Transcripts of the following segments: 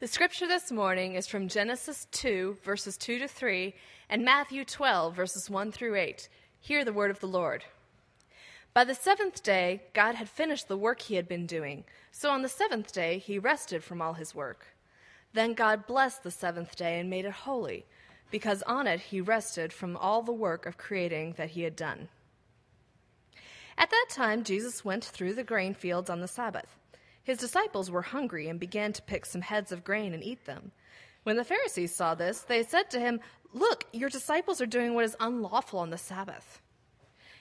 The scripture this morning is from Genesis 2, verses 2 to 3, and Matthew 12, verses 1 through 8. Hear the word of the Lord. By the seventh day, God had finished the work he had been doing, so on the seventh day, he rested from all his work. Then God blessed the seventh day and made it holy, because on it he rested from all the work of creating that he had done. At that time, Jesus went through the grain fields on the Sabbath. His disciples were hungry and began to pick some heads of grain and eat them. When the Pharisees saw this, they said to him, Look, your disciples are doing what is unlawful on the Sabbath.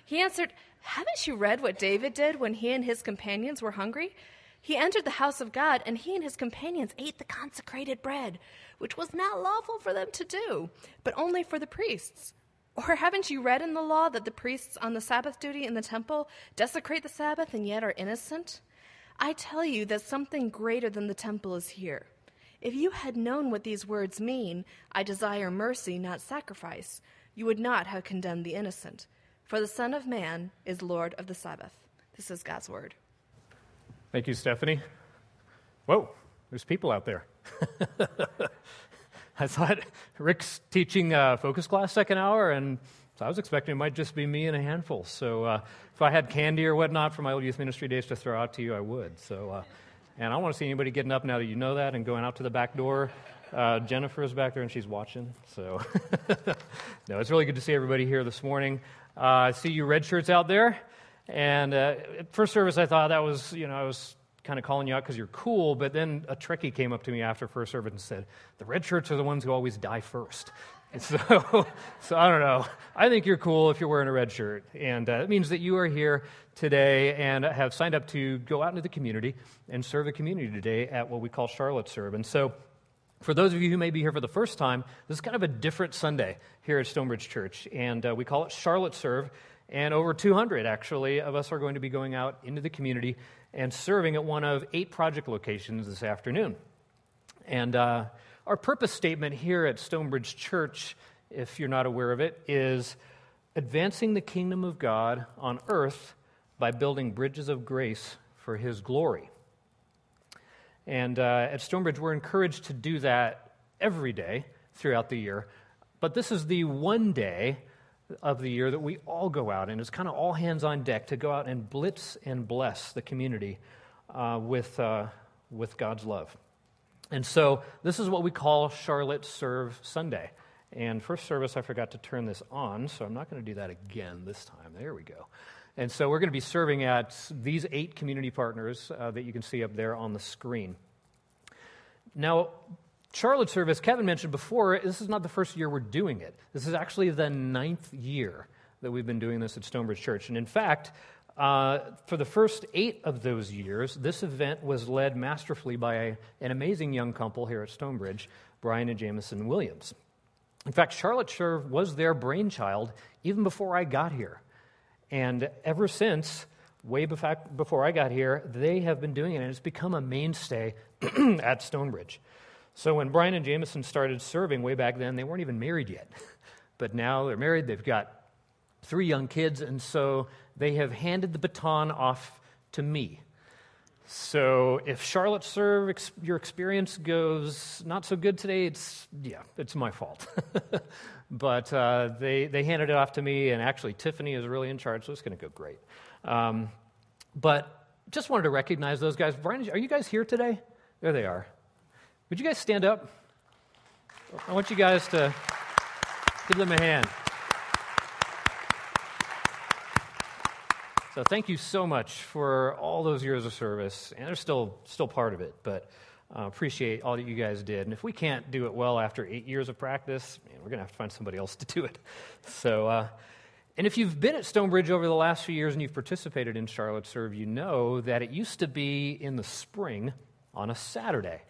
He answered, Haven't you read what David did when he and his companions were hungry? He entered the house of God, and he and his companions ate the consecrated bread, which was not lawful for them to do, but only for the priests. Or haven't you read in the law that the priests on the Sabbath duty in the temple desecrate the Sabbath and yet are innocent? I tell you that something greater than the temple is here. If you had known what these words mean, I desire mercy, not sacrifice, you would not have condemned the innocent. For the Son of Man is Lord of the Sabbath. This is God's word. Thank you, Stephanie. Whoa, there's people out there. I thought Rick's teaching uh, focus class second hour, and so I was expecting it might just be me and a handful. So uh, if I had candy or whatnot from my old youth ministry days to throw out to you, I would. So, uh, and I want to see anybody getting up now that you know that and going out to the back door. Uh, Jennifer is back there and she's watching. So, no, it's really good to see everybody here this morning. Uh, I see you red shirts out there. And uh, first service, I thought that was, you know, I was kind of calling you out because you're cool, but then a Trekkie came up to me after first service and said, The red shirts are the ones who always die first. So, so I don't know. I think you're cool if you're wearing a red shirt. And uh, it means that you are here today and have signed up to go out into the community and serve the community today at what we call Charlotte Serve. And so, for those of you who may be here for the first time, this is kind of a different Sunday here at Stonebridge Church. And uh, we call it Charlotte Serve. And over 200, actually, of us are going to be going out into the community and serving at one of eight project locations this afternoon. And uh, our purpose statement here at Stonebridge Church, if you're not aware of it, is advancing the kingdom of God on earth by building bridges of grace for his glory. And uh, at Stonebridge, we're encouraged to do that every day throughout the year. But this is the one day of the year that we all go out, and it's kind of all hands on deck to go out and blitz and bless the community uh, with, uh, with God's love. And so this is what we call Charlotte Serve Sunday. And first service, I forgot to turn this on, so I'm not going to do that again this time. There we go. And so we're going to be serving at these eight community partners uh, that you can see up there on the screen. Now, Charlotte Service, Kevin mentioned before, this is not the first year we're doing it. This is actually the ninth year that we've been doing this at Stonebridge Church. And in fact, uh, for the first eight of those years, this event was led masterfully by a, an amazing young couple here at Stonebridge, Brian and Jamison Williams. In fact, Charlotte Serve was their brainchild even before I got here. And ever since, way before I got here, they have been doing it, and it's become a mainstay at Stonebridge. So when Brian and Jameson started serving way back then, they weren't even married yet. But now they're married, they've got three young kids, and so they have handed the baton off to me. So if Charlotte Serve, ex- your experience goes not so good today, it's, yeah, it's my fault. but uh, they, they handed it off to me, and actually Tiffany is really in charge, so it's going to go great. Um, but just wanted to recognize those guys. Brian, are you guys here today? There they are. Would you guys stand up? I want you guys to give them a hand. So thank you so much for all those years of service, and they're still still part of it. But uh, appreciate all that you guys did. And if we can't do it well after eight years of practice, man, we're going to have to find somebody else to do it. So, uh, and if you've been at Stonebridge over the last few years and you've participated in Charlotte Serve, you know that it used to be in the spring on a Saturday.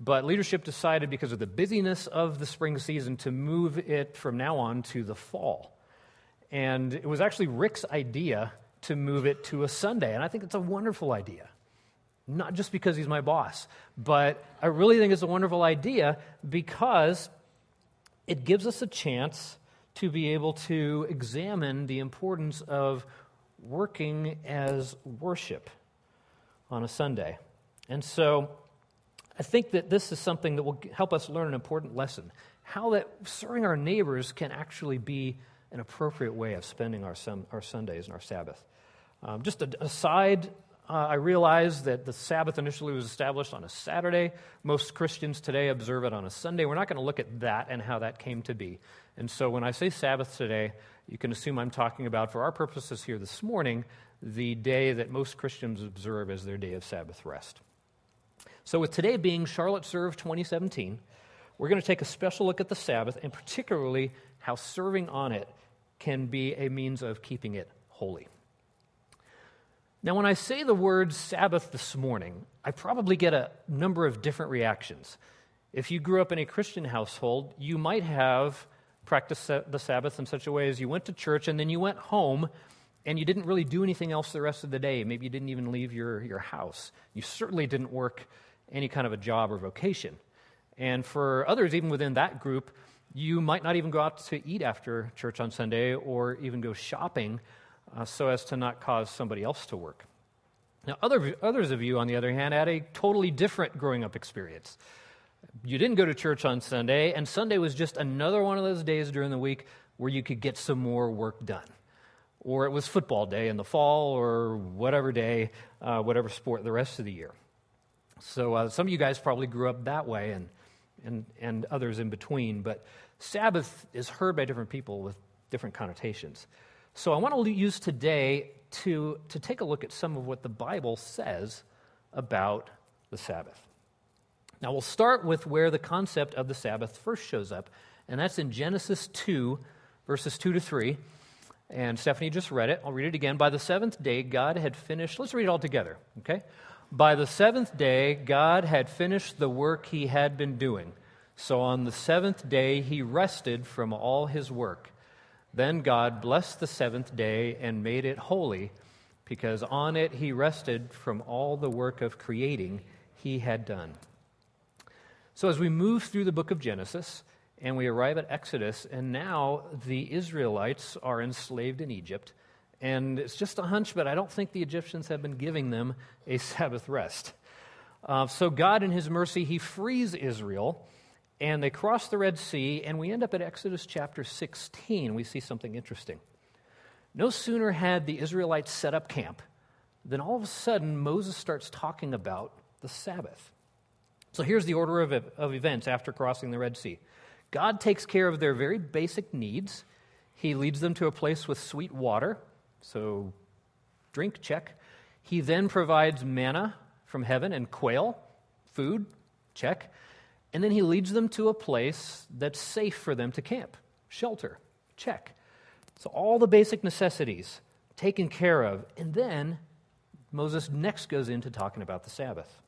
But leadership decided, because of the busyness of the spring season, to move it from now on to the fall. And it was actually Rick's idea to move it to a Sunday. And I think it's a wonderful idea. Not just because he's my boss, but I really think it's a wonderful idea because it gives us a chance to be able to examine the importance of working as worship on a Sunday. And so I think that this is something that will help us learn an important lesson how that serving our neighbors can actually be an appropriate way of spending our, our Sundays and our Sabbath. Um, just a, aside, uh, I realize that the Sabbath initially was established on a Saturday. Most Christians today observe it on a Sunday. We're not going to look at that and how that came to be. And so when I say Sabbath today, you can assume I'm talking about, for our purposes here this morning, the day that most Christians observe as their day of Sabbath rest. So, with today being Charlotte Serve 2017, we're going to take a special look at the Sabbath and particularly how serving on it can be a means of keeping it holy. Now, when I say the word Sabbath this morning, I probably get a number of different reactions. If you grew up in a Christian household, you might have practiced the Sabbath in such a way as you went to church and then you went home and you didn't really do anything else the rest of the day. Maybe you didn't even leave your, your house. You certainly didn't work any kind of a job or vocation. And for others, even within that group, you might not even go out to eat after church on Sunday or even go shopping uh, so as to not cause somebody else to work. Now, other, others of you, on the other hand, had a totally different growing up experience. You didn't go to church on Sunday, and Sunday was just another one of those days during the week where you could get some more work done. Or it was football day in the fall, or whatever day, uh, whatever sport the rest of the year. So uh, some of you guys probably grew up that way, and, and, and others in between. But Sabbath is heard by different people with different connotations. So I want to use today to, to take a look at some of what the Bible says about the Sabbath. Now we'll start with where the concept of the Sabbath first shows up, and that's in Genesis 2, verses 2 to 3. And Stephanie just read it. I'll read it again. By the seventh day, God had finished. Let's read it all together, okay? By the seventh day, God had finished the work he had been doing. So on the seventh day, he rested from all his work. Then God blessed the seventh day and made it holy, because on it he rested from all the work of creating he had done. So, as we move through the book of Genesis and we arrive at Exodus, and now the Israelites are enslaved in Egypt, and it's just a hunch, but I don't think the Egyptians have been giving them a Sabbath rest. Uh, so, God, in His mercy, He frees Israel and they cross the Red Sea, and we end up at Exodus chapter 16. We see something interesting. No sooner had the Israelites set up camp than all of a sudden Moses starts talking about the Sabbath. So here's the order of, of events after crossing the Red Sea God takes care of their very basic needs. He leads them to a place with sweet water, so drink, check. He then provides manna from heaven and quail, food, check. And then he leads them to a place that's safe for them to camp shelter, check. So, all the basic necessities taken care of. And then Moses next goes into talking about the Sabbath.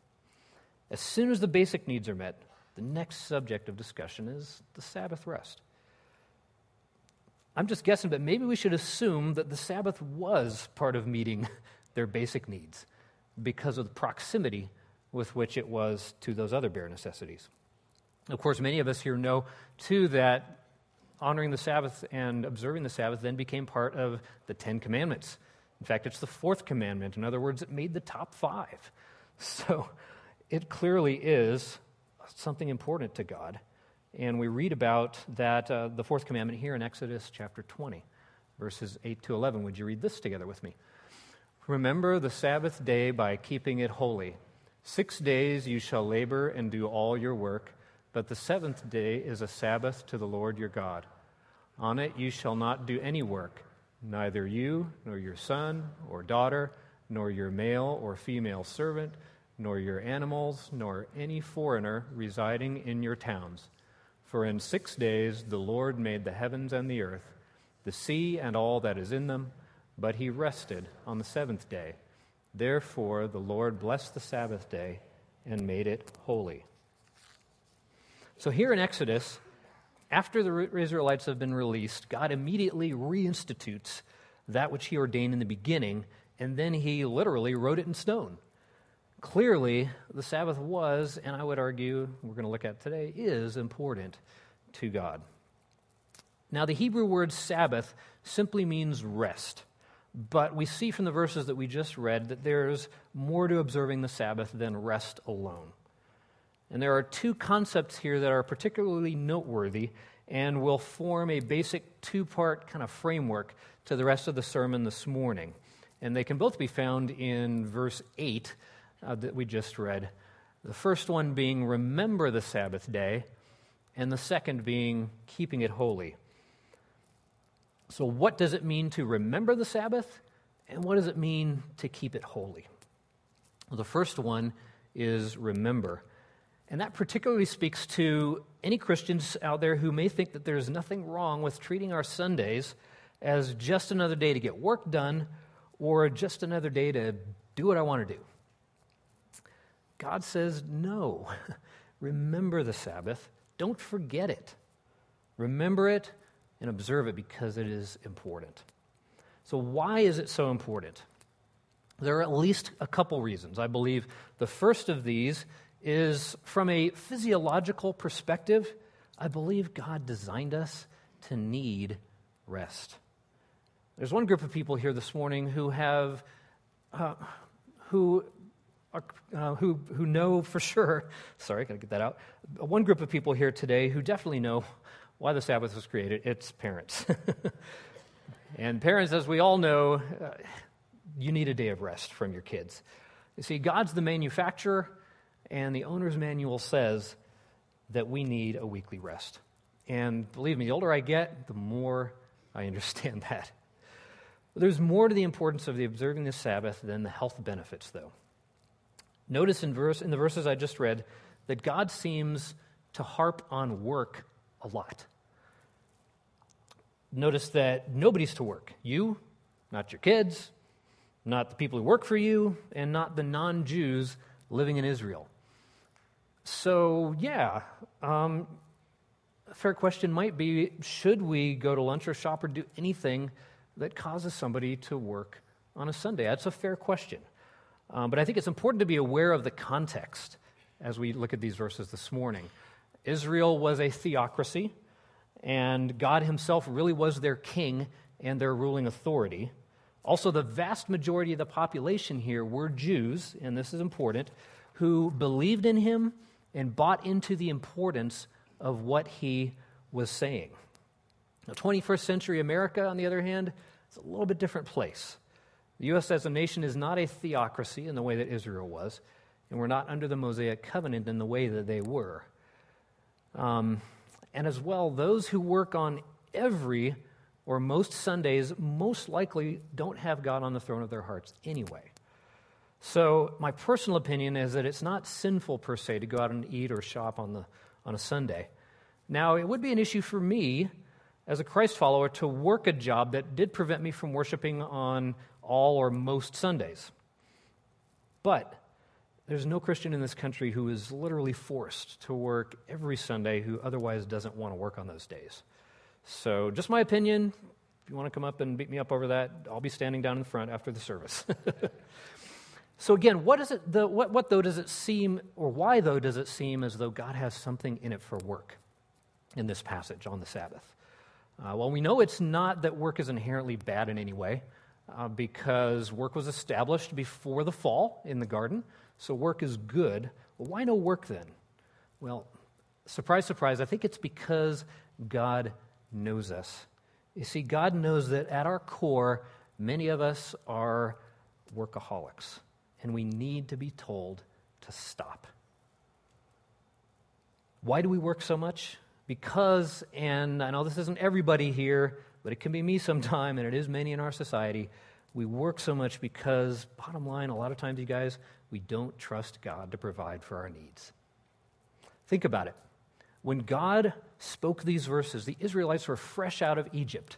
As soon as the basic needs are met, the next subject of discussion is the Sabbath rest. I'm just guessing, but maybe we should assume that the Sabbath was part of meeting their basic needs because of the proximity with which it was to those other bare necessities. Of course, many of us here know, too, that honoring the Sabbath and observing the Sabbath then became part of the Ten Commandments. In fact, it's the fourth commandment. In other words, it made the top five. So it clearly is something important to God. And we read about that, uh, the fourth commandment here in Exodus chapter 20, verses 8 to 11. Would you read this together with me? Remember the Sabbath day by keeping it holy. Six days you shall labor and do all your work but the seventh day is a Sabbath to the Lord your God. On it you shall not do any work, neither you, nor your son or daughter, nor your male or female servant, nor your animals, nor any foreigner residing in your towns. For in six days the Lord made the heavens and the earth, the sea and all that is in them, but he rested on the seventh day. Therefore the Lord blessed the Sabbath day and made it holy. So here in Exodus, after the Israelites have been released, God immediately reinstitutes that which he ordained in the beginning, and then he literally wrote it in stone. Clearly, the Sabbath was, and I would argue, we're going to look at today, is important to God. Now, the Hebrew word Sabbath simply means rest. But we see from the verses that we just read that there's more to observing the Sabbath than rest alone. And there are two concepts here that are particularly noteworthy and will form a basic two part kind of framework to the rest of the sermon this morning. And they can both be found in verse 8 uh, that we just read. The first one being remember the Sabbath day, and the second being keeping it holy. So, what does it mean to remember the Sabbath, and what does it mean to keep it holy? Well, the first one is remember. And that particularly speaks to any Christians out there who may think that there's nothing wrong with treating our Sundays as just another day to get work done or just another day to do what I want to do. God says, no. Remember the Sabbath. Don't forget it. Remember it and observe it because it is important. So, why is it so important? There are at least a couple reasons. I believe the first of these is from a physiological perspective, I believe God designed us to need rest. There's one group of people here this morning who have, uh, who, uh, who, who know for sure, sorry, I gotta get that out. One group of people here today who definitely know why the Sabbath was created. It's parents. and parents, as we all know, uh, you need a day of rest from your kids. You see, God's the manufacturer, and the owner's manual says that we need a weekly rest. And believe me, the older I get, the more I understand that. There's more to the importance of the observing the Sabbath than the health benefits, though. Notice in, verse, in the verses I just read that God seems to harp on work a lot. Notice that nobody's to work. You, not your kids, not the people who work for you, and not the non Jews living in Israel. So, yeah, um, a fair question might be should we go to lunch or shop or do anything that causes somebody to work on a Sunday? That's a fair question. Um, but I think it's important to be aware of the context as we look at these verses this morning. Israel was a theocracy, and God Himself really was their king and their ruling authority. Also, the vast majority of the population here were Jews, and this is important, who believed in Him and bought into the importance of what he was saying. Now, 21st century America, on the other hand, is a little bit different place. The U.S. as a nation is not a theocracy in the way that Israel was, and we're not under the Mosaic covenant in the way that they were. Um, and as well, those who work on every or most Sundays most likely don't have God on the throne of their hearts anyway. So, my personal opinion is that it's not sinful per se to go out and eat or shop on, the, on a Sunday. Now, it would be an issue for me as a Christ follower to work a job that did prevent me from worshiping on all or most Sundays. But there's no Christian in this country who is literally forced to work every Sunday who otherwise doesn't want to work on those days. So, just my opinion. If you want to come up and beat me up over that, I'll be standing down in front after the service. So again, what is it? The, what, what though does it seem, or why though does it seem as though God has something in it for work in this passage on the Sabbath? Uh, well, we know it's not that work is inherently bad in any way, uh, because work was established before the fall in the garden. So work is good. Well, why no work then? Well, surprise, surprise. I think it's because God knows us. You see, God knows that at our core, many of us are workaholics and we need to be told to stop. Why do we work so much? Because, and I know this isn't everybody here, but it can be me sometime, and it is many in our society. We work so much because, bottom line, a lot of times, you guys, we don't trust God to provide for our needs. Think about it. When God spoke these verses, the Israelites were fresh out of Egypt.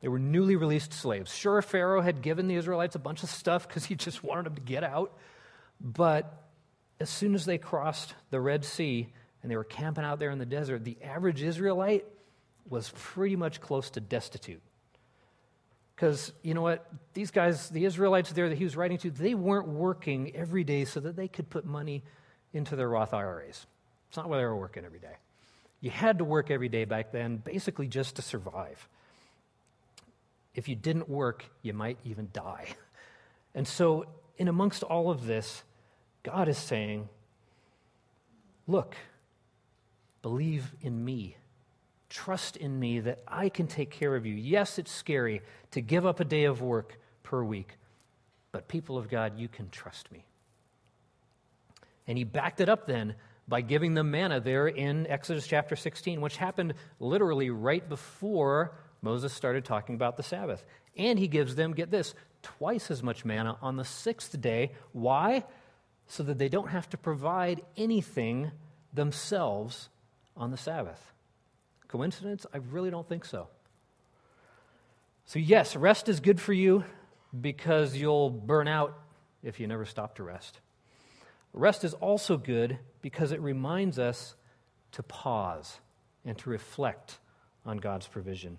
They were newly released slaves. Sure, Pharaoh had given the Israelites a bunch of stuff because he just wanted them to get out. But as soon as they crossed the Red Sea and they were camping out there in the desert, the average Israelite was pretty much close to destitute. Because, you know what? These guys, the Israelites there that he was writing to, they weren't working every day so that they could put money into their Roth IRAs. It's not why they were working every day. You had to work every day back then, basically just to survive if you didn't work, you might even die. And so, in amongst all of this, God is saying, Look, believe in me. Trust in me that I can take care of you. Yes, it's scary to give up a day of work per week, but people of God, you can trust me. And he backed it up then by giving them manna there in Exodus chapter 16, which happened literally right before Moses started talking about the Sabbath. And he gives them, get this, twice as much manna on the sixth day. Why? So that they don't have to provide anything themselves on the Sabbath. Coincidence? I really don't think so. So, yes, rest is good for you because you'll burn out if you never stop to rest. Rest is also good because it reminds us to pause and to reflect on God's provision.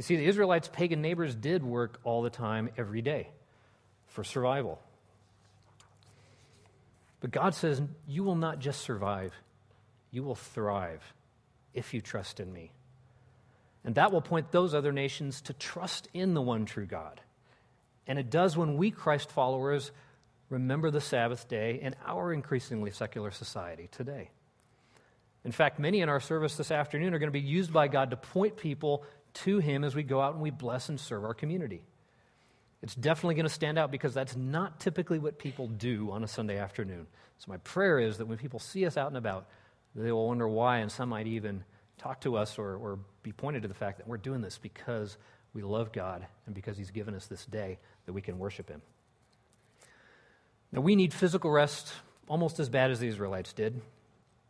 You see, the Israelites' pagan neighbors did work all the time, every day, for survival. But God says, You will not just survive, you will thrive if you trust in me. And that will point those other nations to trust in the one true God. And it does when we, Christ followers, remember the Sabbath day in our increasingly secular society today. In fact, many in our service this afternoon are going to be used by God to point people to Him as we go out and we bless and serve our community. It's definitely going to stand out because that's not typically what people do on a Sunday afternoon. So, my prayer is that when people see us out and about, they will wonder why, and some might even talk to us or, or be pointed to the fact that we're doing this because we love God and because He's given us this day that we can worship Him. Now, we need physical rest almost as bad as the Israelites did.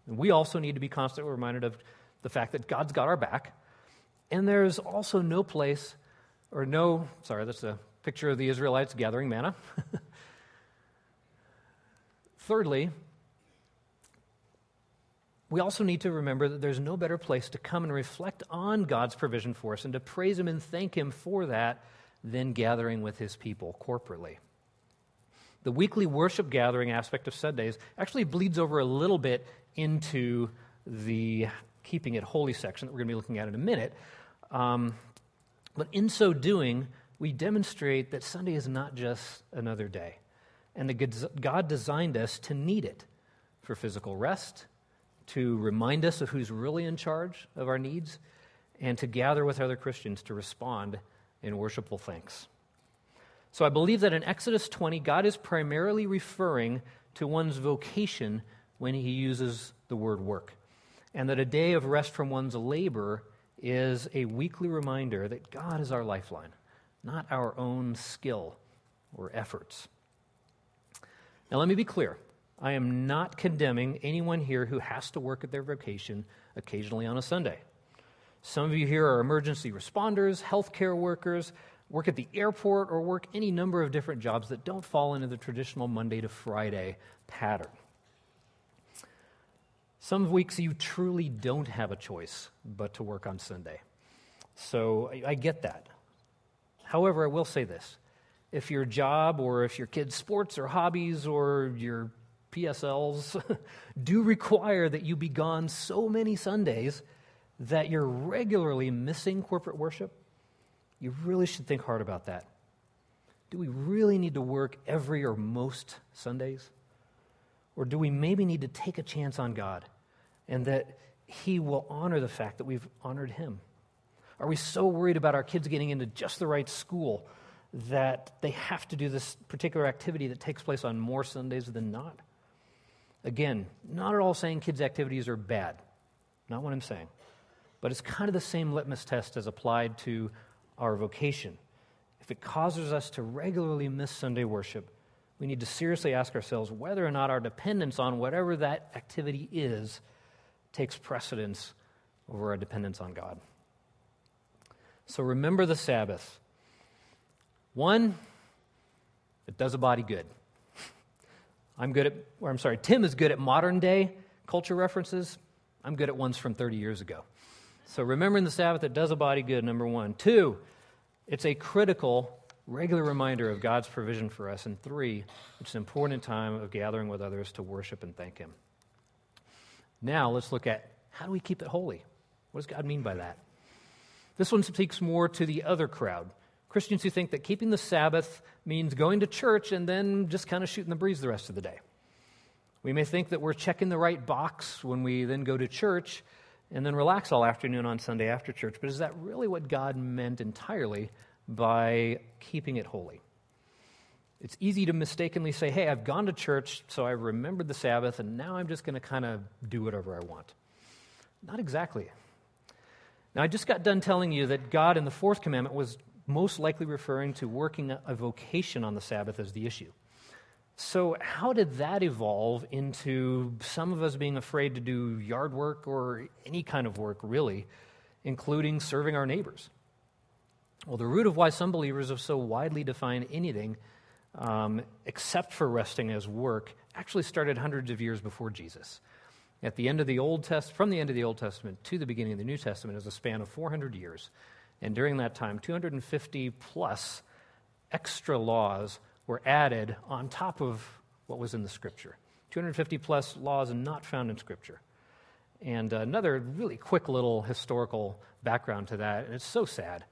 And we also need to be constantly reminded of the fact that God's got our back. And there's also no place, or no, sorry, that's a picture of the Israelites gathering manna. Thirdly, we also need to remember that there's no better place to come and reflect on God's provision for us and to praise Him and thank Him for that than gathering with His people corporately. The weekly worship gathering aspect of Sundays actually bleeds over a little bit into the keeping it holy section that we're going to be looking at in a minute. Um, but in so doing, we demonstrate that Sunday is not just another day, and that God designed us to need it for physical rest, to remind us of who's really in charge of our needs, and to gather with other Christians to respond in worshipful thanks. So I believe that in Exodus 20, God is primarily referring to one's vocation when he uses the word work, and that a day of rest from one's labor is a weekly reminder that God is our lifeline, not our own skill or efforts. Now, let me be clear. I am not condemning anyone here who has to work at their vocation occasionally on a Sunday. Some of you here are emergency responders, healthcare workers, work at the airport, or work any number of different jobs that don't fall into the traditional Monday to Friday pattern. Some weeks you truly don't have a choice but to work on Sunday. So I, get that. However, I will say this if your job or if your kids' sports or hobbies or your PSLs do require that you be gone so many Sundays that you're regularly missing corporate worship, you really should think hard about that. Do we really need to work every or most Sundays? Or do we maybe need to take a chance on God and that He will honor the fact that we've honored Him? Are we so worried about our kids getting into just the right school that they have to do this particular activity that takes place on more Sundays than not? Again, not at all saying kids' activities are bad. Not what I'm saying. But it's kind of the same litmus test as applied to our vocation. If it causes us to regularly miss Sunday worship, we need to seriously ask ourselves whether or not our dependence on whatever that activity is takes precedence over our dependence on God. So remember the Sabbath. One, it does a body good. I'm good at, or I'm sorry, Tim is good at modern day culture references. I'm good at ones from 30 years ago. So remembering the Sabbath, it does a body good, number one. Two, it's a critical, regular reminder of God's provision for us. And three, it's an important time of gathering with others to worship and thank Him. Now, let's look at how do we keep it holy? What does God mean by that? This one speaks more to the other crowd Christians who think that keeping the Sabbath means going to church and then just kind of shooting the breeze the rest of the day. We may think that we're checking the right box when we then go to church and then relax all afternoon on Sunday after church, but is that really what God meant entirely by keeping it holy? It's easy to mistakenly say, hey, I've gone to church, so I remembered the Sabbath, and now I'm just going to kind of do whatever I want. Not exactly. Now, I just got done telling you that God in the fourth commandment was most likely referring to working a vocation on the Sabbath as the issue. So, how did that evolve into some of us being afraid to do yard work or any kind of work, really, including serving our neighbors? Well, the root of why some believers have so widely defined anything um, except for resting as work actually started hundreds of years before Jesus. At the end of the Old Test, from the end of the Old Testament to the beginning of the New Testament is a span of 400 years. And during that time, 250 plus extra laws were added on top of what was in the Scripture. 250 plus laws not found in Scripture. And another really quick little historical background to that, and it's so sad.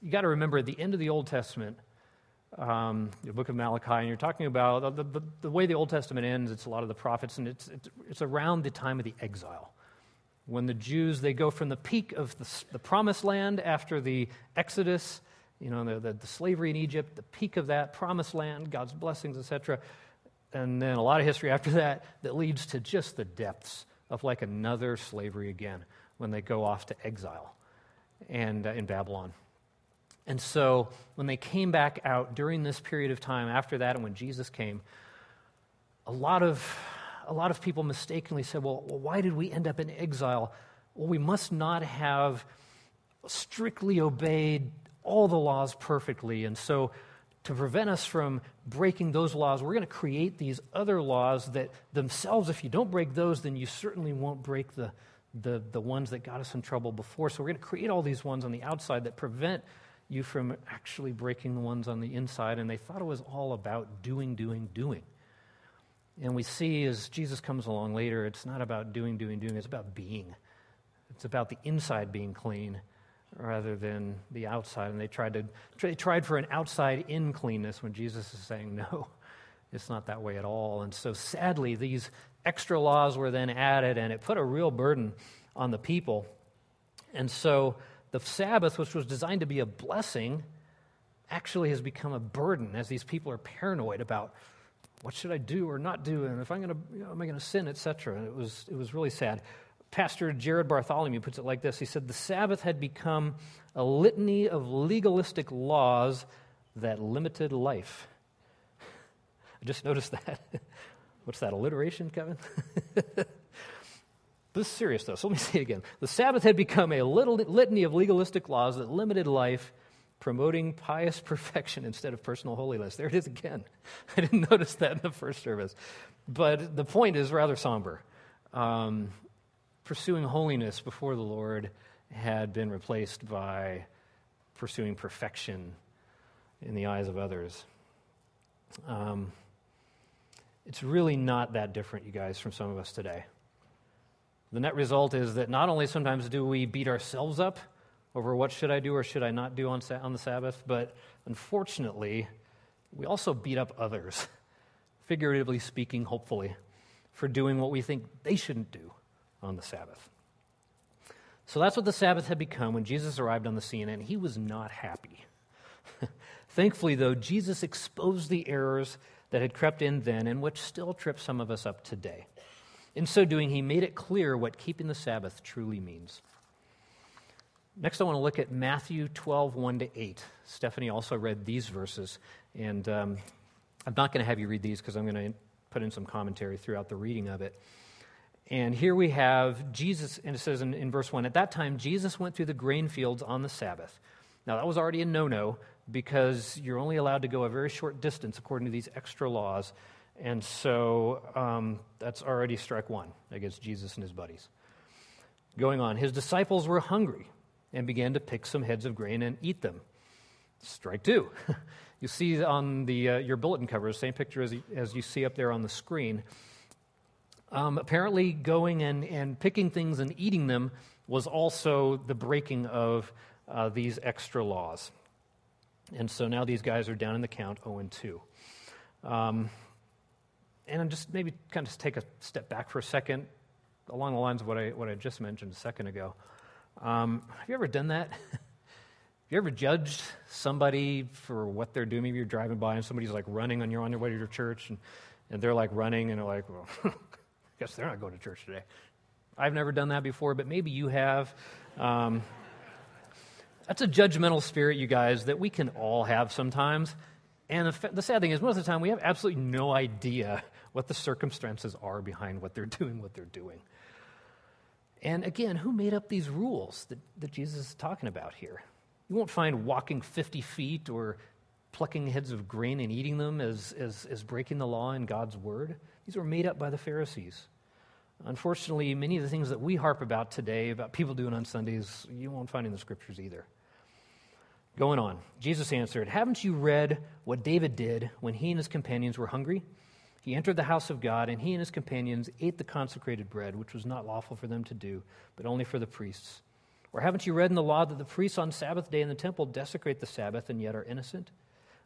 You got to remember at the end of the Old Testament, um, the book of Malachi, and you're talking about the, the, the, way the Old Testament ends, it's a lot of the prophets, and it's, it's, it's around the time of the exile. When the Jews, they go from the peak of the, the promised land after the Exodus, you know, the, the, slavery in Egypt, the peak of that, promised land, God's blessings, etc. And then a lot of history after that that leads to just the depths of like another slavery again when they go off to exile and uh, in Babylon. And so when they came back out during this period of time after that and when Jesus came, a lot of, a lot of people mistakenly said, well, well, why did we end up in exile? Well, we must not have strictly obeyed all the laws perfectly. And so, to prevent us from breaking those laws, we're going to create these other laws that themselves, if you don't break those, then you certainly won't break the, the, the ones that got us in trouble before. So, we're going to create all these ones on the outside that prevent you from actually breaking the ones on the inside. And they thought it was all about doing, doing, doing. And we see as Jesus comes along later, it's not about doing, doing, doing, it's about being. It's about the inside being clean rather than the outside. And they tried, to, they tried for an outside in cleanness when Jesus is saying, no, it's not that way at all. And so sadly, these extra laws were then added, and it put a real burden on the people. And so the Sabbath, which was designed to be a blessing, actually has become a burden as these people are paranoid about what should I do or not do, and if I'm going to, you know, am I going to sin, etc. And it was, it was really sad. Pastor Jared Bartholomew puts it like this He said, The Sabbath had become a litany of legalistic laws that limited life. I just noticed that. What's that, alliteration, Kevin? This is serious, though, so let me say it again. The Sabbath had become a little litany of legalistic laws that limited life, promoting pious perfection instead of personal holiness. There it is again. I didn't notice that in the first service. But the point is rather somber. Um, pursuing holiness before the Lord had been replaced by pursuing perfection in the eyes of others. Um, it's really not that different, you guys, from some of us today. The net result is that not only sometimes do we beat ourselves up over what should I do or should I not do on, on the Sabbath, but unfortunately, we also beat up others, figuratively speaking, hopefully, for doing what we think they shouldn't do on the Sabbath. So that's what the Sabbath had become when Jesus arrived on the scene, and he was not happy. Thankfully, though, Jesus exposed the errors that had crept in then and which still trip some of us up today. In so doing, he made it clear what keeping the Sabbath truly means. Next, I want to look at Matthew 12, 1 to 8. Stephanie also read these verses, and um, I'm not going to have you read these because I'm going to put in some commentary throughout the reading of it. And here we have Jesus, and it says in, in verse 1 At that time, Jesus went through the grain fields on the Sabbath. Now, that was already a no no because you're only allowed to go a very short distance according to these extra laws. And so um, that's already strike one against Jesus and his buddies. Going on, his disciples were hungry and began to pick some heads of grain and eat them. Strike two. you see on the, uh, your bulletin cover, the same picture as, as you see up there on the screen. Um, apparently, going and, and picking things and eating them was also the breaking of uh, these extra laws. And so now these guys are down in the count 0 and 2. Um, and just maybe kind of just take a step back for a second, along the lines of what I, what I just mentioned a second ago. Um, have you ever done that? have you ever judged somebody for what they're doing? Maybe you're driving by and somebody's like running and you're on your way to your church and, and they're like running and they're like, well, I guess they're not going to church today. I've never done that before, but maybe you have. Um, that's a judgmental spirit, you guys, that we can all have sometimes. And the, the, sad thing is, most of the time, we have absolutely no idea what the circumstances are behind what they're doing, what they're doing. And again, who made up these rules that, that Jesus is talking about here? You won't find walking 50 feet or plucking heads of grain and eating them as, as, as breaking the law in God's word. These were made up by the Pharisees. Unfortunately, many of the things that we harp about today, about people doing on Sundays, you won't find in the scriptures either. Going on, Jesus answered, Haven't you read what David did when he and his companions were hungry? He entered the house of God, and he and his companions ate the consecrated bread, which was not lawful for them to do, but only for the priests. Or haven't you read in the law that the priests on Sabbath day in the temple desecrate the Sabbath and yet are innocent?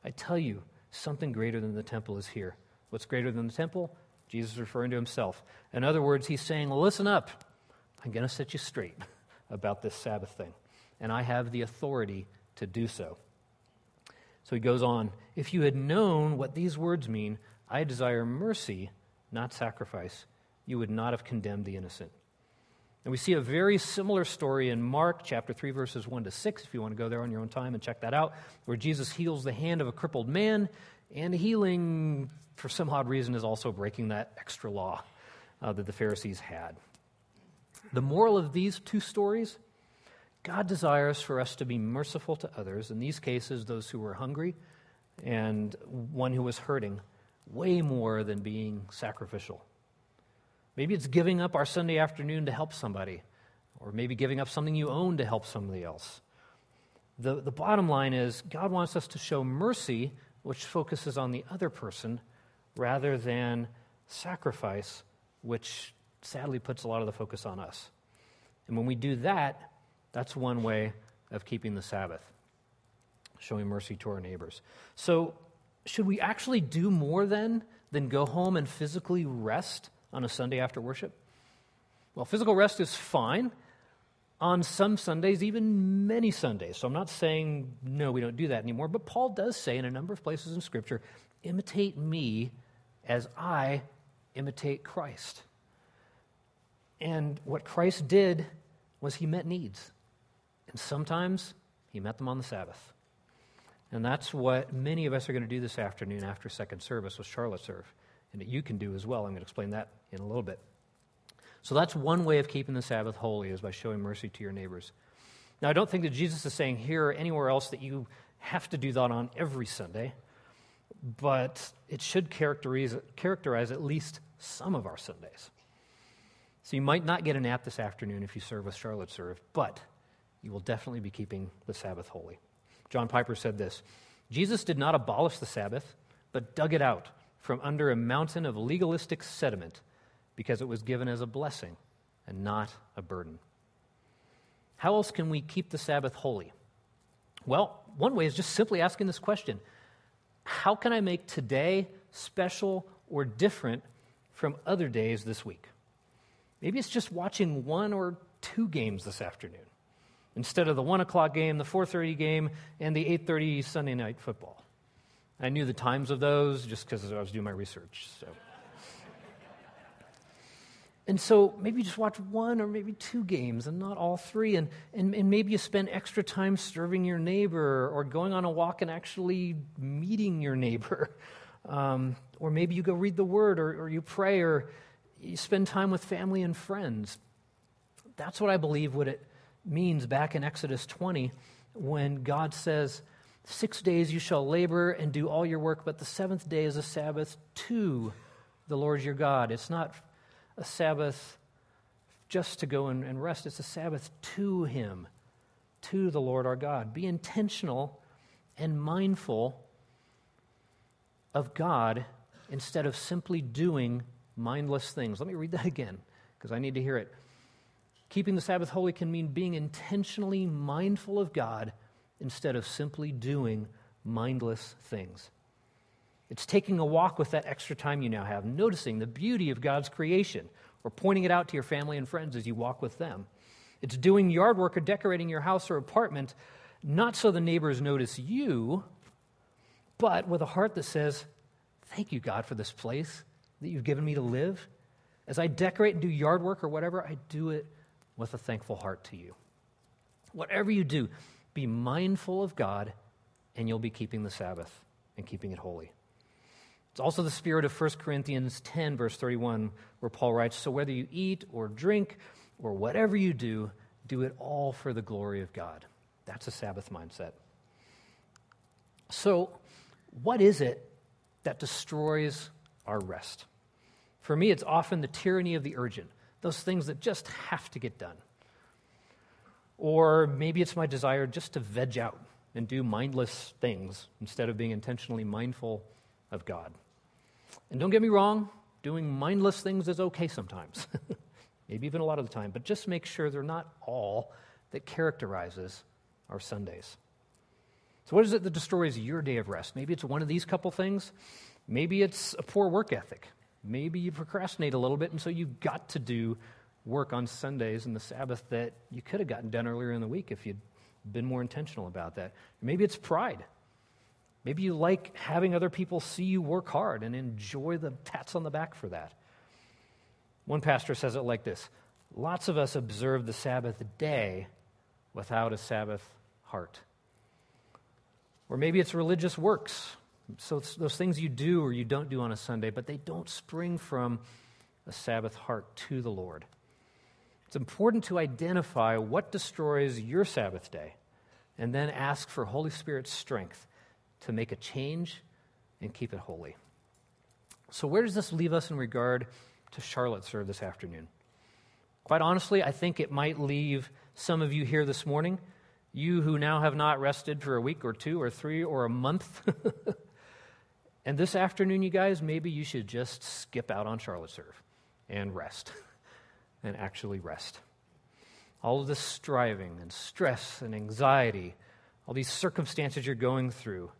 I tell you, something greater than the temple is here. What's greater than the temple? Jesus is referring to himself. In other words, he's saying, Listen up. I'm going to set you straight about this Sabbath thing, and I have the authority to do so. So he goes on If you had known what these words mean, I desire mercy, not sacrifice, you would not have condemned the innocent. And we see a very similar story in Mark chapter 3, verses 1 to 6, if you want to go there on your own time and check that out, where Jesus heals the hand of a crippled man, and healing, for some odd reason, is also breaking that extra law uh, that the Pharisees had. The moral of these two stories God desires for us to be merciful to others, in these cases, those who were hungry and one who was hurting way more than being sacrificial. Maybe it's giving up our Sunday afternoon to help somebody, or maybe giving up something you own to help somebody else. The, the bottom line is God wants us to show mercy, which focuses on the other person, rather than sacrifice, which sadly puts a lot of the focus on us. And when we do that, that's one way of keeping the Sabbath, showing mercy to our neighbors. So should we actually do more then than go home and physically rest on a Sunday after worship? Well, physical rest is fine on some Sundays, even many Sundays. So I'm not saying, no, we don't do that anymore. But Paul does say in a number of places in Scripture, imitate me as I imitate Christ. And what Christ did was he met needs. And sometimes he met them on the Sabbath. And that's what many of us are going to do this afternoon after second service with Charlotte Serve. And that you can do as well. I'm going to explain that in a little bit. So that's one way of keeping the Sabbath holy is by showing mercy to your neighbors. Now, I don't think that Jesus is saying here or anywhere else that you have to do that on every Sunday, but it should characterize, characterize at least some of our Sundays. So you might not get a nap this afternoon if you serve with Charlotte Serve, but you will definitely be keeping the Sabbath holy. John Piper said this Jesus did not abolish the Sabbath, but dug it out from under a mountain of legalistic sediment because it was given as a blessing and not a burden. How else can we keep the Sabbath holy? Well, one way is just simply asking this question How can I make today special or different from other days this week? Maybe it's just watching one or two games this afternoon instead of the 1 o'clock game, the 4.30 game, and the 8.30 Sunday night football. I knew the times of those just because I was doing my research. So. And so maybe you just watch one or maybe two games and not all three. And, and, and maybe you spend extra time serving your neighbor or going on a walk and actually meeting your neighbor. Um, or maybe you go read the word or, or you pray or you spend time with family and friends. That's what I believe would it means back in Exodus 20 when God says, Six days you shall labor and do all your work, but the seventh day is a Sabbath to the Lord your God. It's not a Sabbath just to go and, and rest, it's a Sabbath to Him, to the Lord our God. Be intentional and mindful of God instead of simply doing mindless things. Let me read that again because I need to hear it. Keeping the Sabbath holy can mean being intentionally mindful of God instead of simply doing mindless things. It's taking a walk with that extra time you now have, noticing the beauty of God's creation, or pointing it out to your family and friends as you walk with them. It's doing yard work or decorating your house or apartment, not so the neighbors notice you, but with a heart that says, Thank you, God, for this place that you've given me to live. As I decorate and do yard work or whatever, I do it with a thankful heart to you. Whatever you do, be mindful of God, and you'll be keeping the Sabbath and keeping it holy. It's also the spirit of 1 Corinthians 10, verse 31, where Paul writes So whether you eat or drink or whatever you do, do it all for the glory of God. That's a Sabbath mindset. So, what is it that destroys our rest? For me, it's often the tyranny of the urgent, those things that just have to get done. Or maybe it's my desire just to veg out and do mindless things instead of being intentionally mindful of God. And don't get me wrong, doing mindless things is okay sometimes, maybe even a lot of the time, but just make sure they're not all that characterizes our Sundays. So, what is it that destroys your day of rest? Maybe it's one of these couple things. Maybe it's a poor work ethic. Maybe you procrastinate a little bit, and so you've got to do work on Sundays and the Sabbath that you could have gotten done earlier in the week if you'd been more intentional about that. Maybe it's pride. Maybe you like having other people see you work hard and enjoy the pats on the back for that. One pastor says it like this Lots of us observe the Sabbath day without a Sabbath heart. Or maybe it's religious works. So those things you do or you don't do on a Sunday, but they don't spring from a Sabbath heart to the Lord. It's important to identify what destroys your Sabbath day and then ask for Holy Spirit's strength to make a change and keep it holy. So, where does this leave us in regard to Charlotte serve this afternoon? Quite honestly, I think it might leave some of you here this morning, you who now have not rested for a week or two or three or a month. and this afternoon, you guys, maybe you should just skip out on Charlotte serve and rest and actually rest. All of this striving and stress and anxiety, all these circumstances you're going through,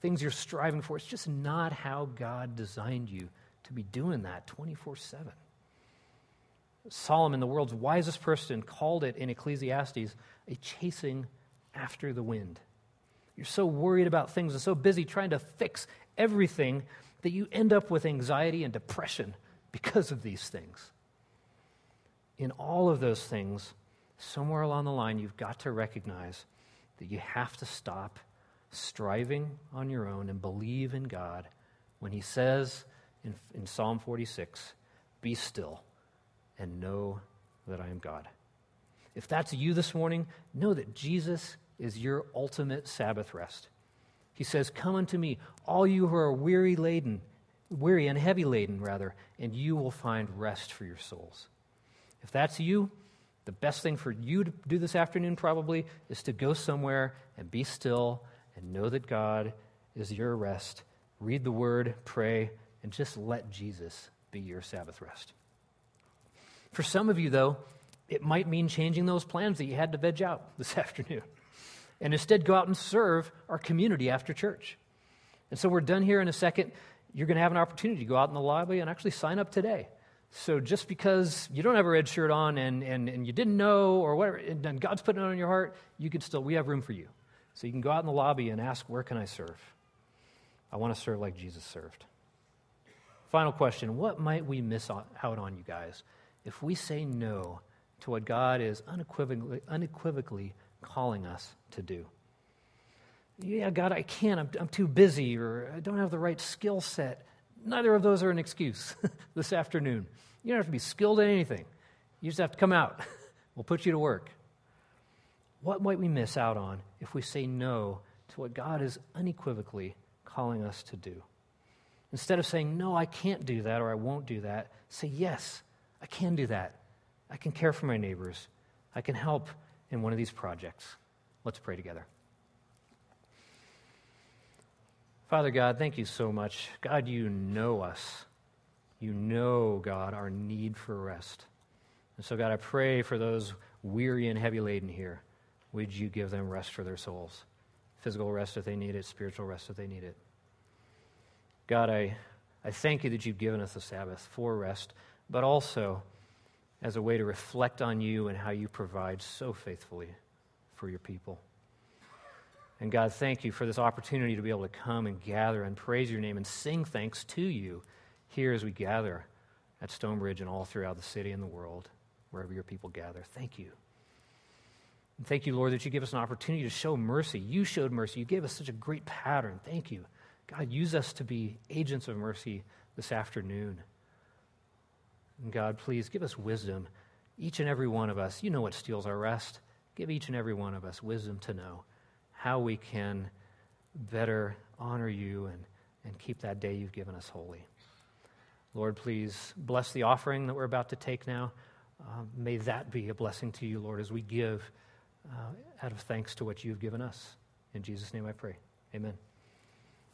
things you're striving for. It's just not how God designed you to be doing that 24 7. Solomon, the world's wisest person, called it in Ecclesiastes a chasing after the wind. You're so worried about things and so busy trying to fix everything that you end up with anxiety and depression because of these things. In all of those things, somewhere along the line, you've got to recognize that you have to stop striving on your own and believe in God when He says in, in Psalm 46, Be still and know that I am God. If that's you this morning, know that Jesus is your ultimate Sabbath rest. He says, Come unto me, all you who are weary laden, weary and heavy laden, rather, and you will find rest for your souls. If that's you, the best thing for you to do this afternoon probably is to go somewhere and be still and know that God is your rest. Read the word, pray, and just let Jesus be your Sabbath rest. For some of you, though, it might mean changing those plans that you had to veg out this afternoon and instead go out and serve our community after church. And so we're done here in a second. You're going to have an opportunity to go out in the lobby and actually sign up today. So just because you don't have a red shirt on and, and, and you didn't know or whatever, and God's putting it on your heart, you can still, we have room for you. So you can go out in the lobby and ask, Where can I serve? I want to serve like Jesus served. Final question What might we miss out on, you guys, if we say no to what God is unequivocally, unequivocally calling us to do? Yeah, God, I can't. I'm, I'm too busy, or I don't have the right skill set. Neither of those are an excuse this afternoon. You don't have to be skilled in anything, you just have to come out. we'll put you to work. What might we miss out on if we say no to what God is unequivocally calling us to do? Instead of saying, no, I can't do that or I won't do that, say, yes, I can do that. I can care for my neighbors. I can help in one of these projects. Let's pray together. Father God, thank you so much. God, you know us. You know, God, our need for rest. And so, God, I pray for those weary and heavy laden here would you give them rest for their souls? Physical rest if they need it, spiritual rest if they need it. God, I, I thank you that you've given us the Sabbath for rest, but also as a way to reflect on you and how you provide so faithfully for your people. And God, thank you for this opportunity to be able to come and gather and praise your name and sing thanks to you here as we gather at Stonebridge and all throughout the city and the world, wherever your people gather. Thank you. And thank you, Lord, that you give us an opportunity to show mercy. You showed mercy. You gave us such a great pattern. Thank you. God, use us to be agents of mercy this afternoon. God, please give us wisdom. Each and every one of us, you know what steals our rest. Give each and every one of us wisdom to know how we can better honor you and, and keep that day you've given us holy. Lord, please bless the offering that we're about to take now. Uh, may that be a blessing to you, Lord, as we give uh, out of thanks to what you've given us. In Jesus' name I pray. Amen.